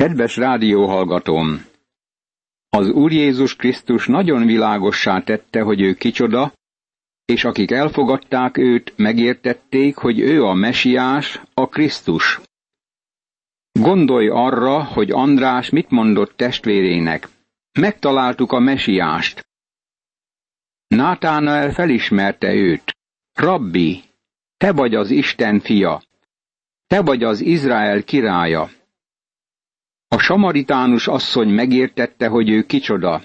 Kedves rádióhallgatóm! Az Úr Jézus Krisztus nagyon világossá tette, hogy ő kicsoda, és akik elfogadták őt, megértették, hogy ő a mesiás, a Krisztus. Gondolj arra, hogy András mit mondott testvérének. Megtaláltuk a mesiást. Nátánael felismerte őt. Rabbi, te vagy az Isten fia. Te vagy az Izrael királya. A samaritánus asszony megértette, hogy ő kicsoda,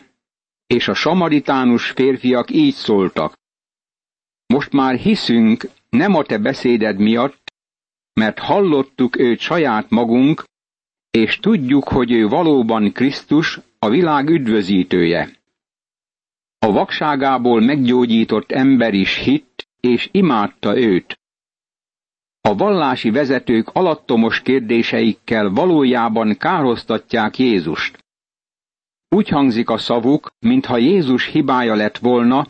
és a samaritánus férfiak így szóltak. Most már hiszünk, nem a te beszéded miatt, mert hallottuk őt saját magunk, és tudjuk, hogy ő valóban Krisztus, a világ üdvözítője. A vakságából meggyógyított ember is hitt, és imádta őt. A vallási vezetők alattomos kérdéseikkel valójában károztatják Jézust. Úgy hangzik a szavuk, mintha Jézus hibája lett volna,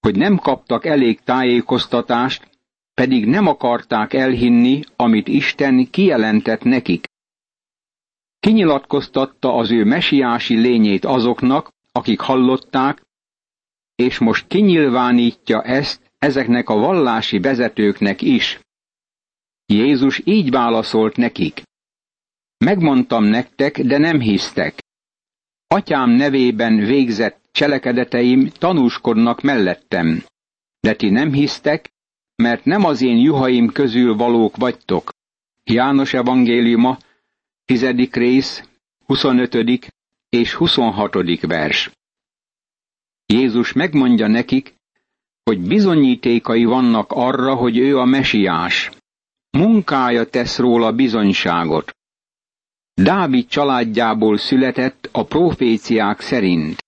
hogy nem kaptak elég tájékoztatást, pedig nem akarták elhinni, amit Isten kijelentett nekik. Kinyilatkoztatta az ő mesiási lényét azoknak, akik hallották, és most kinyilvánítja ezt ezeknek a vallási vezetőknek is. Jézus így válaszolt nekik. Megmondtam nektek, de nem hisztek. Atyám nevében végzett cselekedeteim tanúskodnak mellettem, de ti nem hisztek, mert nem az én juhaim közül valók vagytok. János evangéliuma, tizedik rész, 25. és 26. vers. Jézus megmondja nekik, hogy bizonyítékai vannak arra, hogy ő a mesiás. Munkája tesz róla bizonyságot. Dávid családjából született a proféciák szerint.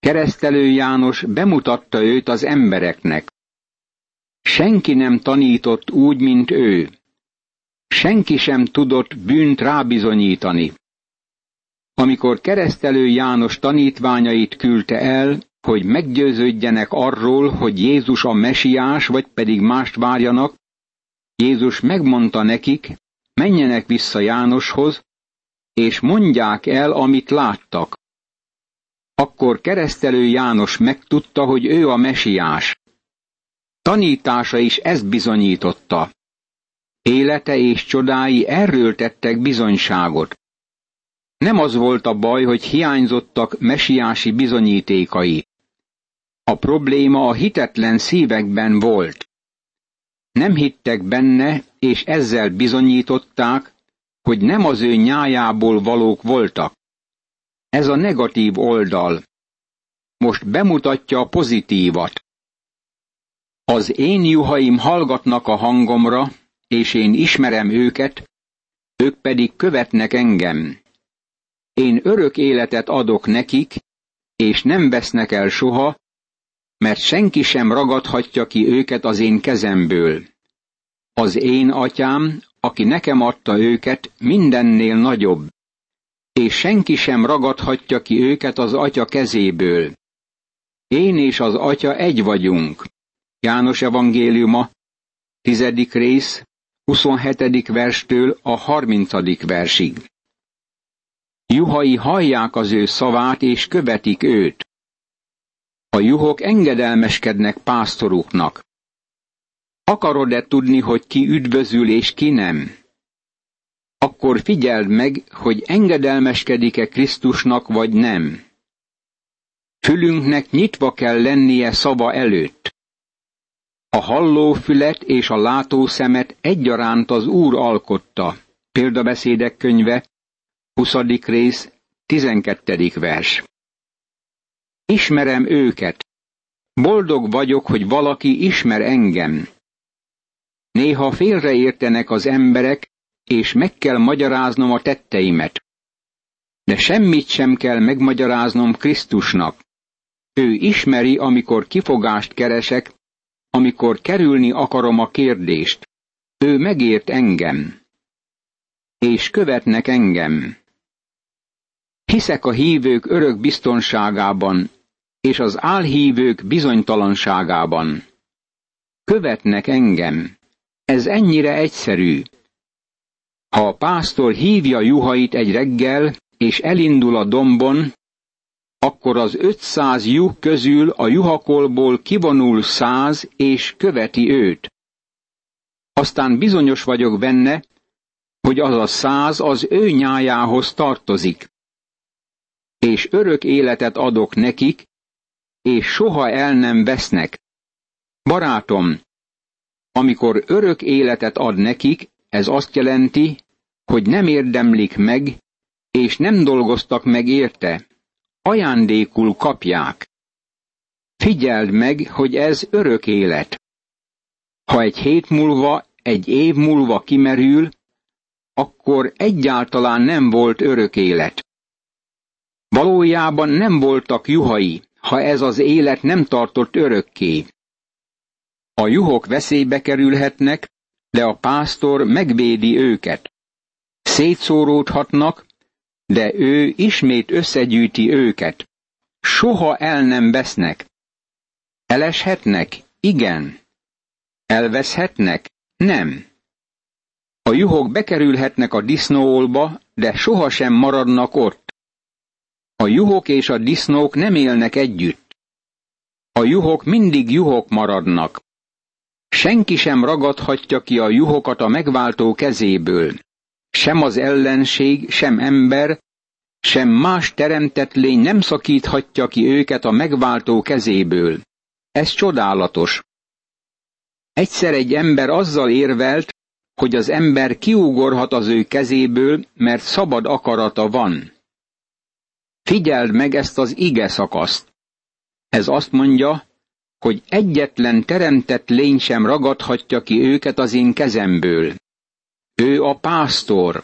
Keresztelő János bemutatta őt az embereknek. Senki nem tanított úgy, mint ő. Senki sem tudott bűnt rábizonyítani. Amikor keresztelő János tanítványait küldte el, hogy meggyőződjenek arról, hogy Jézus a mesiás, vagy pedig mást várjanak, Jézus megmondta nekik, menjenek vissza Jánoshoz, és mondják el, amit láttak. Akkor keresztelő János megtudta, hogy ő a mesiás. Tanítása is ezt bizonyította. Élete és csodái erről tettek bizonyságot. Nem az volt a baj, hogy hiányzottak mesiási bizonyítékai. A probléma a hitetlen szívekben volt. Nem hittek benne, és ezzel bizonyították, hogy nem az ő nyájából valók voltak. Ez a negatív oldal. Most bemutatja a pozitívat. Az én juhaim hallgatnak a hangomra, és én ismerem őket, ők pedig követnek engem. Én örök életet adok nekik, és nem vesznek el soha, mert senki sem ragadhatja ki őket az én kezemből. Az én atyám, aki nekem adta őket, mindennél nagyobb, és senki sem ragadhatja ki őket az atya kezéből. Én és az atya egy vagyunk. János evangéliuma, tizedik rész, 27. verstől a 30. versig. Juhai hallják az ő szavát és követik őt. A juhok engedelmeskednek pásztoruknak. Akarod-e tudni, hogy ki üdvözül és ki nem? Akkor figyeld meg, hogy engedelmeskedik-e Krisztusnak vagy nem. Fülünknek nyitva kell lennie szava előtt. A hallófület és a látószemet egyaránt az Úr alkotta. Példabeszédek könyve, 20. rész, 12. vers. Ismerem őket. Boldog vagyok, hogy valaki ismer engem. Néha félreértenek az emberek, és meg kell magyaráznom a tetteimet. De semmit sem kell megmagyaráznom Krisztusnak. Ő ismeri, amikor kifogást keresek, amikor kerülni akarom a kérdést. Ő megért engem. És követnek engem. Hiszek a hívők örök biztonságában, és az álhívők bizonytalanságában. Követnek engem. Ez ennyire egyszerű. Ha a pásztor hívja juhait egy reggel, és elindul a dombon, akkor az ötszáz juh közül a juhakolból kivonul száz, és követi őt. Aztán bizonyos vagyok benne, hogy az a száz az ő nyájához tartozik. És örök életet adok nekik, és soha el nem vesznek. Barátom, amikor örök életet ad nekik, ez azt jelenti, hogy nem érdemlik meg, és nem dolgoztak meg érte. Ajándékul kapják. Figyeld meg, hogy ez örök élet. Ha egy hét múlva, egy év múlva kimerül, akkor egyáltalán nem volt örök élet. Valójában nem voltak juhai, ha ez az élet nem tartott örökké. A juhok veszélybe kerülhetnek, de a pásztor megvédi őket. Szétszóródhatnak, de ő ismét összegyűjti őket. Soha el nem vesznek. Eleshetnek? Igen. Elveszhetnek? Nem. A juhok bekerülhetnek a disznóolba, de sohasem maradnak ott. A juhok és a disznók nem élnek együtt. A juhok mindig juhok maradnak. Senki sem ragadhatja ki a juhokat a megváltó kezéből. Sem az ellenség, sem ember, sem más teremtett lény nem szakíthatja ki őket a megváltó kezéből. Ez csodálatos. Egyszer egy ember azzal érvelt, hogy az ember kiugorhat az ő kezéből, mert szabad akarata van. Figyeld meg ezt az ige szakaszt. Ez azt mondja, hogy egyetlen teremtett lény sem ragadhatja ki őket az én kezemből. Ő a pásztor,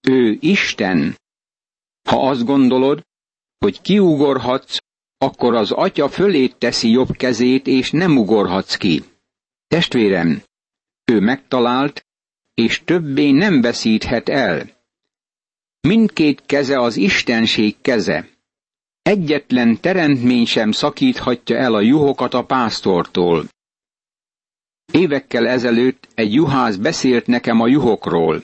ő Isten. Ha azt gondolod, hogy kiugorhatsz, akkor az atya fölét teszi jobb kezét, és nem ugorhatsz ki. Testvérem, ő megtalált, és többé nem veszíthet el. Mindkét keze az Istenség keze. Egyetlen teremtmény sem szakíthatja el a juhokat a pásztortól. Évekkel ezelőtt egy juhász beszélt nekem a juhokról.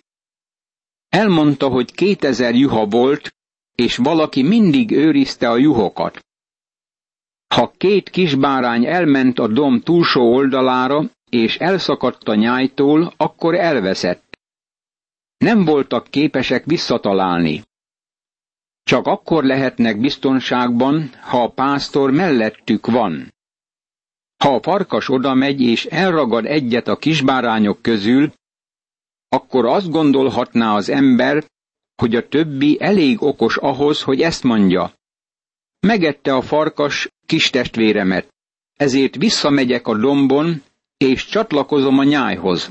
Elmondta, hogy kétezer juha volt, és valaki mindig őrizte a juhokat. Ha két kisbárány elment a dom túlsó oldalára, és elszakadt a nyájtól, akkor elveszett. Nem voltak képesek visszatalálni. Csak akkor lehetnek biztonságban, ha a pásztor mellettük van. Ha a farkas oda megy és elragad egyet a kisbárányok közül, akkor azt gondolhatná az ember, hogy a többi elég okos ahhoz, hogy ezt mondja. Megette a farkas kis testvéremet, ezért visszamegyek a dombon, és csatlakozom a nyájhoz.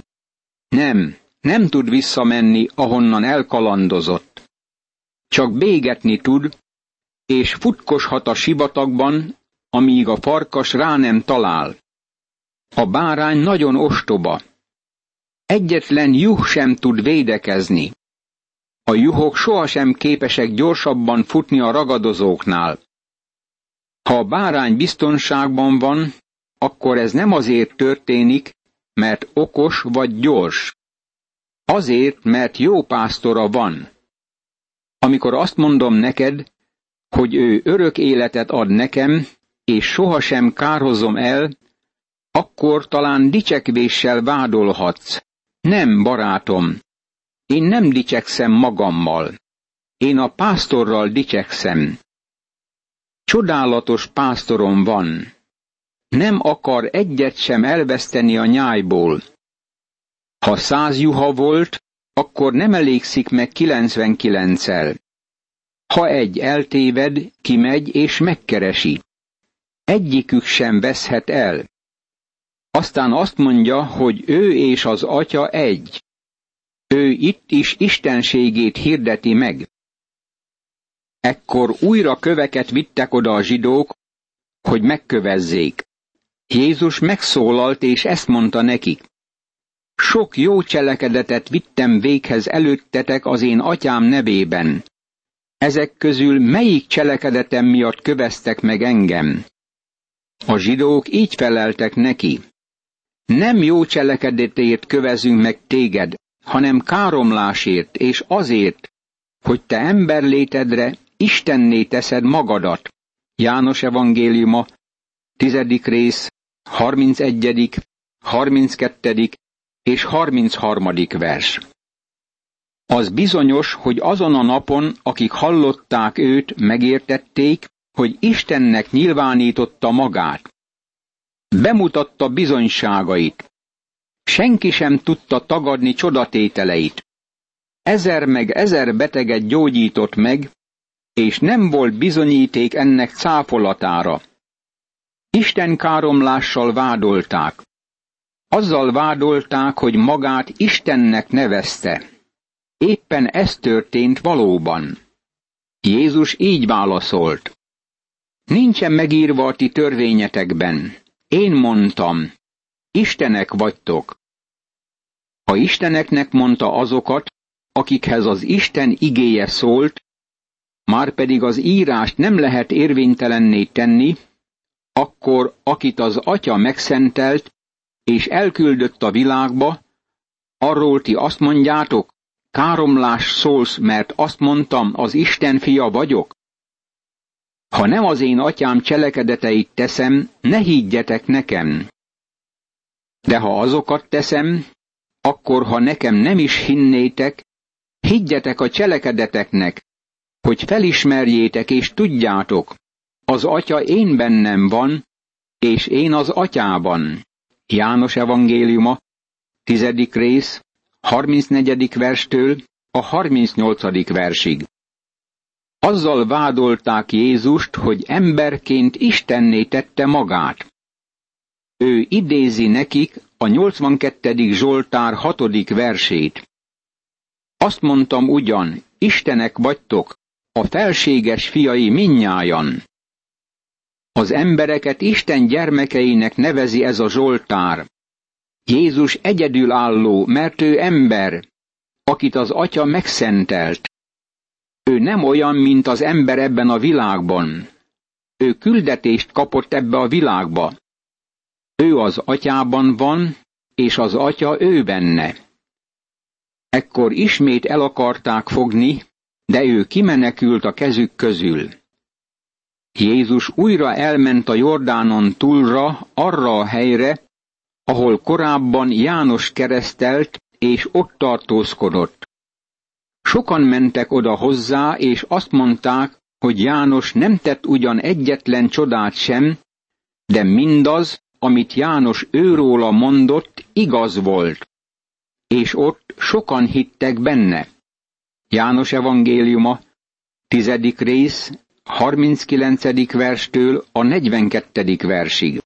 Nem, nem tud visszamenni, ahonnan elkalandozott. Csak bégetni tud, és futkoshat a sivatagban, amíg a farkas rá nem talál. A bárány nagyon ostoba. Egyetlen juh sem tud védekezni. A juhok sohasem képesek gyorsabban futni a ragadozóknál. Ha a bárány biztonságban van, akkor ez nem azért történik, mert okos vagy gyors. Azért, mert jó pásztora van. Amikor azt mondom neked, hogy ő örök életet ad nekem, és sohasem kárhozom el, akkor talán dicsekvéssel vádolhatsz. Nem, barátom, én nem dicsekszem magammal. Én a pásztorral dicsekszem. Csodálatos pásztorom van. Nem akar egyet sem elveszteni a nyájból. Ha száz juha volt, akkor nem elégszik meg kilencvenkilenccel. Ha egy eltéved, kimegy és megkeresi. Egyikük sem veszhet el. Aztán azt mondja, hogy ő és az atya egy. Ő itt is istenségét hirdeti meg. Ekkor újra köveket vittek oda a zsidók, hogy megkövezzék. Jézus megszólalt, és ezt mondta nekik. Sok jó cselekedetet vittem véghez előttetek az én atyám nevében. Ezek közül melyik cselekedetem miatt köveztek meg engem? A zsidók így feleltek neki. Nem jó cselekedetért kövezünk meg téged, hanem káromlásért és azért, hogy te emberlétedre Istenné teszed magadat. János evangéliuma, tizedik rész, 31., 32. és 33. vers. Az bizonyos, hogy azon a napon, akik hallották őt, megértették, hogy Istennek nyilvánította magát. Bemutatta bizonyságait. Senki sem tudta tagadni csodatételeit. Ezer meg ezer beteget gyógyított meg, és nem volt bizonyíték ennek cáfolatára. Isten káromlással vádolták. Azzal vádolták, hogy magát Istennek nevezte. Éppen ez történt valóban. Jézus így válaszolt. Nincsen megírva a ti törvényetekben. Én mondtam, Istenek vagytok. Ha Isteneknek mondta azokat, akikhez az Isten igéje szólt, már pedig az írást nem lehet érvénytelenné tenni, akkor akit az atya megszentelt, és elküldött a világba, arról ti azt mondjátok, káromlás szólsz, mert azt mondtam, az Isten fia vagyok? Ha nem az én atyám cselekedeteit teszem, ne higgyetek nekem. De ha azokat teszem, akkor ha nekem nem is hinnétek, higgyetek a cselekedeteknek, hogy felismerjétek és tudjátok, az atya én bennem van, és én az atyában. János evangéliuma, tizedik rész, 34. verstől a 38. versig. Azzal vádolták Jézust, hogy emberként Istenné tette magát. Ő idézi nekik a 82. Zsoltár 6. versét. Azt mondtam ugyan, Istenek vagytok, a felséges fiai minnyájan. Az embereket Isten gyermekeinek nevezi ez a Zsoltár. Jézus egyedülálló, mert ő ember, akit az Atya megszentelt. Ő nem olyan, mint az ember ebben a világban. Ő küldetést kapott ebbe a világba. Ő az atyában van, és az atya ő benne. Ekkor ismét el akarták fogni, de ő kimenekült a kezük közül. Jézus újra elment a Jordánon túlra, arra a helyre, ahol korábban János keresztelt, és ott tartózkodott. Sokan mentek oda hozzá, és azt mondták, hogy János nem tett ugyan egyetlen csodát sem, de mindaz, amit János őróla mondott, igaz volt. És ott sokan hittek benne. János evangéliuma, tizedik rész, 39. verstől a 42. versig.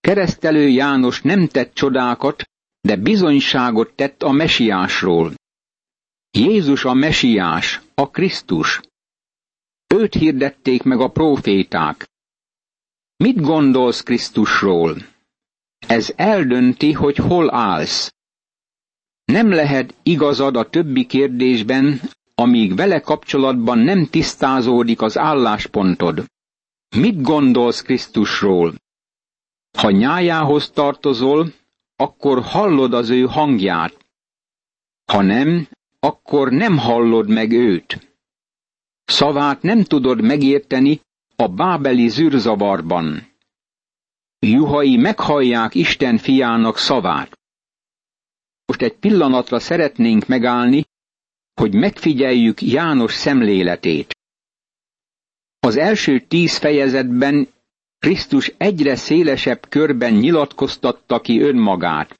Keresztelő János nem tett csodákat, de bizonyságot tett a mesiásról. Jézus a mesiás, a Krisztus. Őt hirdették meg a próféták. Mit gondolsz Krisztusról? Ez eldönti, hogy hol állsz. Nem lehet igazad a többi kérdésben, amíg vele kapcsolatban nem tisztázódik az álláspontod. Mit gondolsz Krisztusról? Ha nyájához tartozol, akkor hallod az ő hangját. Ha nem, akkor nem hallod meg őt. Szavát nem tudod megérteni a bábeli zűrzavarban. Juhai meghallják Isten fiának szavát. Most egy pillanatra szeretnénk megállni, hogy megfigyeljük János szemléletét. Az első tíz fejezetben Krisztus egyre szélesebb körben nyilatkoztatta ki önmagát.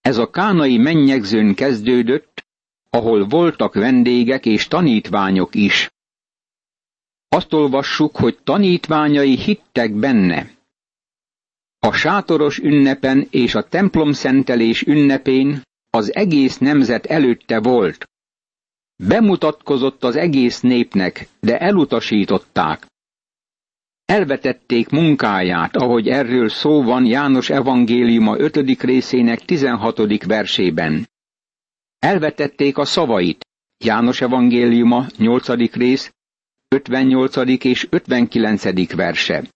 Ez a kánai mennyegzőn kezdődött, ahol voltak vendégek és tanítványok is. Azt olvassuk, hogy tanítványai hittek benne. A sátoros ünnepen és a templom szentelés ünnepén az egész nemzet előtte volt. Bemutatkozott az egész népnek, de elutasították. Elvetették munkáját, ahogy erről szó van János evangéliuma 5. részének 16. versében. Elvetették a szavait, János evangéliuma 8. rész 58. és 59. verse.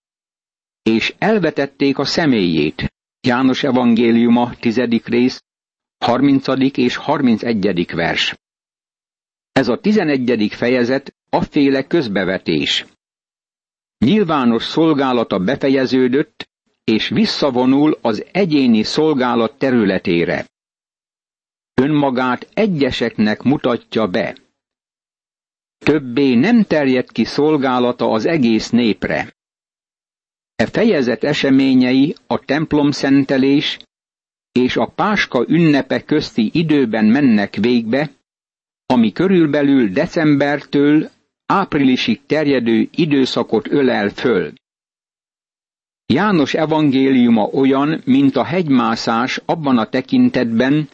És elvetették a személyét, János evangéliuma 10. rész 30. és 31. vers. Ez a 11. fejezet afféle közbevetés. Nyilvános szolgálata befejeződött, és visszavonul az egyéni szolgálat területére. Önmagát egyeseknek mutatja be. Többé nem terjed ki szolgálata az egész népre. E fejezet eseményei a templom szentelés és a páska ünnepe közti időben mennek végbe, ami körülbelül decembertől áprilisig terjedő időszakot ölel föl. János evangéliuma olyan, mint a hegymászás abban a tekintetben,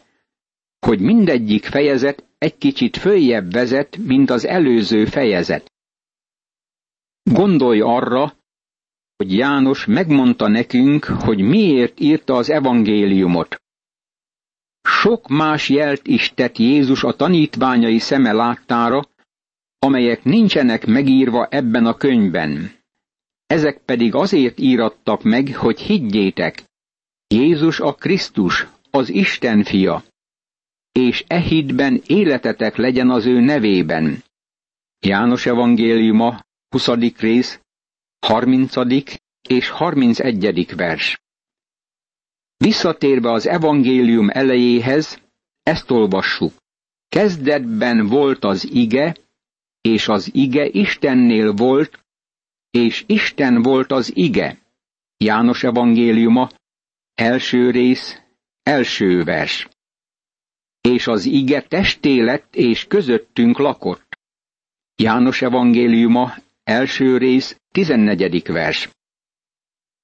hogy mindegyik fejezet egy kicsit följebb vezet, mint az előző fejezet. Gondolj arra, hogy János megmondta nekünk, hogy miért írta az evangéliumot. Sok más jelt is tett Jézus a tanítványai szeme láttára, amelyek nincsenek megírva ebben a könyvben. Ezek pedig azért írattak meg, hogy higgyétek, Jézus a Krisztus, az Isten fia, és e hitben életetek legyen az ő nevében. János evangéliuma, 20. rész, 30. és 31. vers. Visszatérve az evangélium elejéhez, ezt olvassuk. Kezdetben volt az ige, és az ige Istennél volt, és Isten volt az ige. János evangéliuma, első rész, első vers. És az ige testé lett és közöttünk lakott. János evangéliuma, első rész, tizennegyedik vers.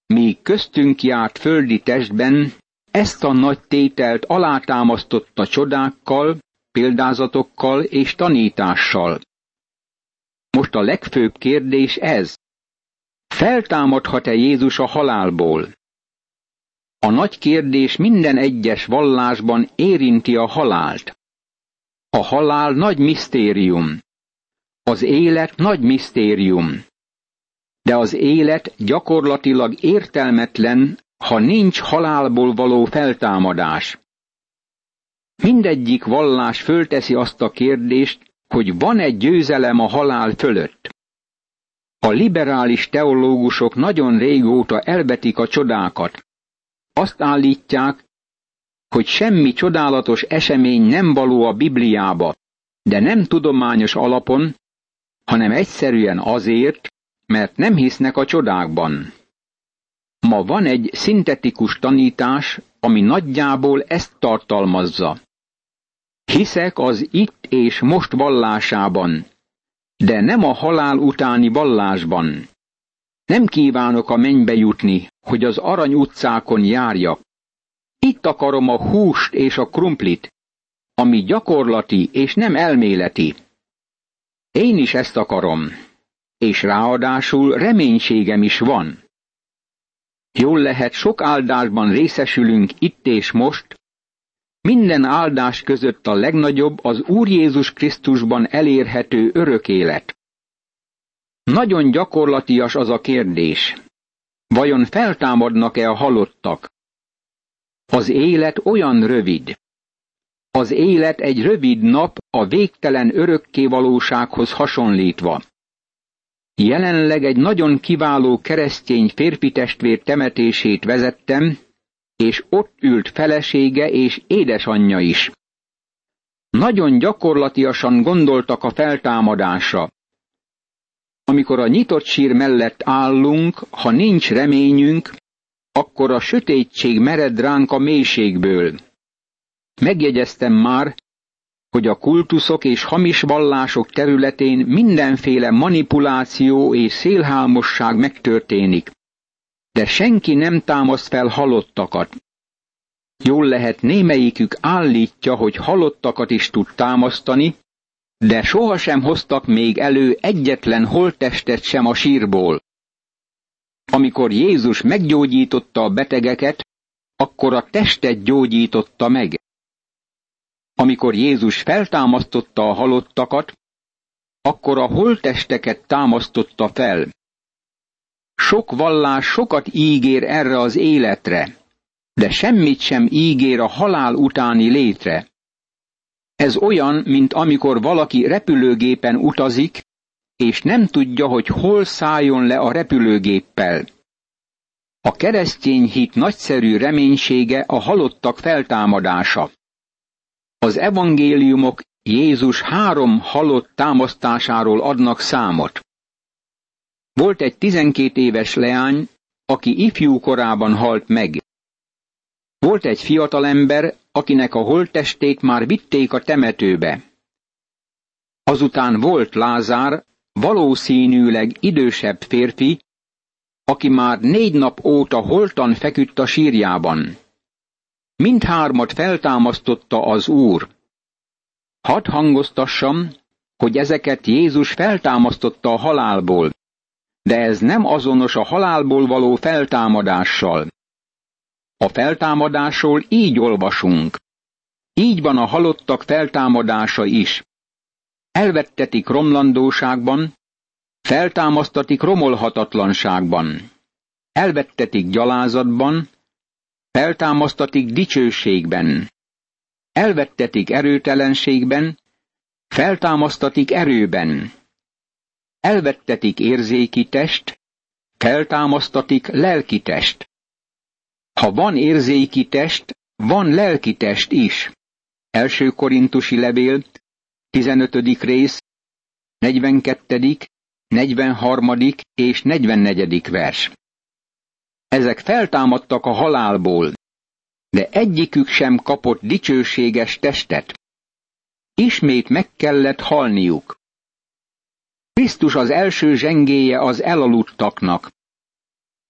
Míg köztünk járt földi testben, ezt a nagy tételt alátámasztotta csodákkal, példázatokkal és tanítással. Most a legfőbb kérdés ez. Feltámadhat-e Jézus a halálból? A nagy kérdés minden egyes vallásban érinti a halált. A halál nagy misztérium. Az élet nagy misztérium. De az élet gyakorlatilag értelmetlen, ha nincs halálból való feltámadás. Mindegyik vallás fölteszi azt a kérdést, hogy van-e győzelem a halál fölött. A liberális teológusok nagyon régóta elbetik a csodákat. Azt állítják, hogy semmi csodálatos esemény nem való a Bibliába, de nem tudományos alapon, hanem egyszerűen azért, mert nem hisznek a csodákban. Ma van egy szintetikus tanítás, ami nagyjából ezt tartalmazza. Hiszek az itt és most vallásában, de nem a halál utáni vallásban. Nem kívánok a mennybe jutni, hogy az arany utcákon járjak. Itt akarom a húst és a krumplit, ami gyakorlati és nem elméleti. Én is ezt akarom, és ráadásul reménységem is van. Jól lehet, sok áldásban részesülünk itt és most, minden áldás között a legnagyobb az Úr Jézus Krisztusban elérhető örök élet. Nagyon gyakorlatias az a kérdés. Vajon feltámadnak-e a halottak? Az élet olyan rövid. Az élet egy rövid nap a végtelen örökkévalósághoz hasonlítva. Jelenleg egy nagyon kiváló keresztény férfi testvér temetését vezettem, és ott ült felesége és édesanyja is. Nagyon gyakorlatiasan gondoltak a feltámadásra. Amikor a nyitott sír mellett állunk, ha nincs reményünk, akkor a sötétség mered ránk a mélységből. Megjegyeztem már, hogy a kultuszok és hamis vallások területén mindenféle manipuláció és szélhámosság megtörténik de senki nem támaszt fel halottakat. Jól lehet némelyikük állítja, hogy halottakat is tud támasztani, de sohasem hoztak még elő egyetlen holttestet sem a sírból. Amikor Jézus meggyógyította a betegeket, akkor a testet gyógyította meg. Amikor Jézus feltámasztotta a halottakat, akkor a holttesteket támasztotta fel. Sok vallás sokat ígér erre az életre. de semmit sem ígér a halál utáni létre. Ez olyan, mint amikor valaki repülőgépen utazik, és nem tudja, hogy hol szálljon le a repülőgéppel. A keresztény hit nagyszerű reménysége a halottak feltámadása. Az evangéliumok Jézus három halott támasztásáról adnak számot. Volt egy tizenkét éves leány, aki ifjú korában halt meg. Volt egy fiatalember, akinek a holttestét már vitték a temetőbe. Azután volt Lázár, valószínűleg idősebb férfi, aki már négy nap óta holtan feküdt a sírjában. Mindhármat feltámasztotta az Úr. Hadd hangoztassam, hogy ezeket Jézus feltámasztotta a halálból, de ez nem azonos a halálból való feltámadással. A feltámadásról így olvasunk. Így van a halottak feltámadása is. Elvettetik romlandóságban, feltámasztatik romolhatatlanságban. Elvettetik gyalázatban, feltámasztatik dicsőségben. Elvettetik erőtelenségben, feltámasztatik erőben. Elvettetik érzéki test, feltámasztatik lelki test. Ha van érzéki test, van lelki test is. Első korintusi levél, 15. rész, 42., 43. és 44. vers. Ezek feltámadtak a halálból, de egyikük sem kapott dicsőséges testet. Ismét meg kellett halniuk. Krisztus az első zsengéje az elaludtaknak.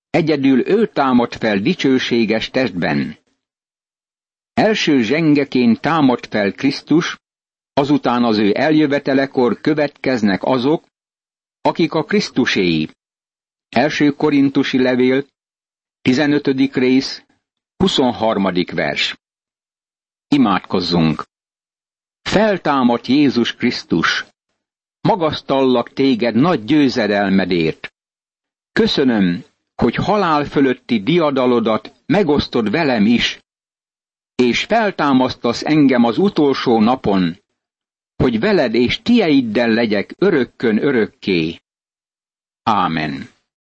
Egyedül ő támad fel dicsőséges testben. Első zsengeként támad fel Krisztus, azután az ő eljövetelekor következnek azok, akik a Krisztuséi. Első korintusi levél, 15. rész, 23. vers. Imádkozzunk! Feltámadt Jézus Krisztus! Magasztallak téged nagy győzedelmedért! Köszönöm, hogy halál fölötti diadalodat megosztod velem is, és feltámasztasz engem az utolsó napon, hogy veled és tieiddel legyek örökkön örökké. Ámen.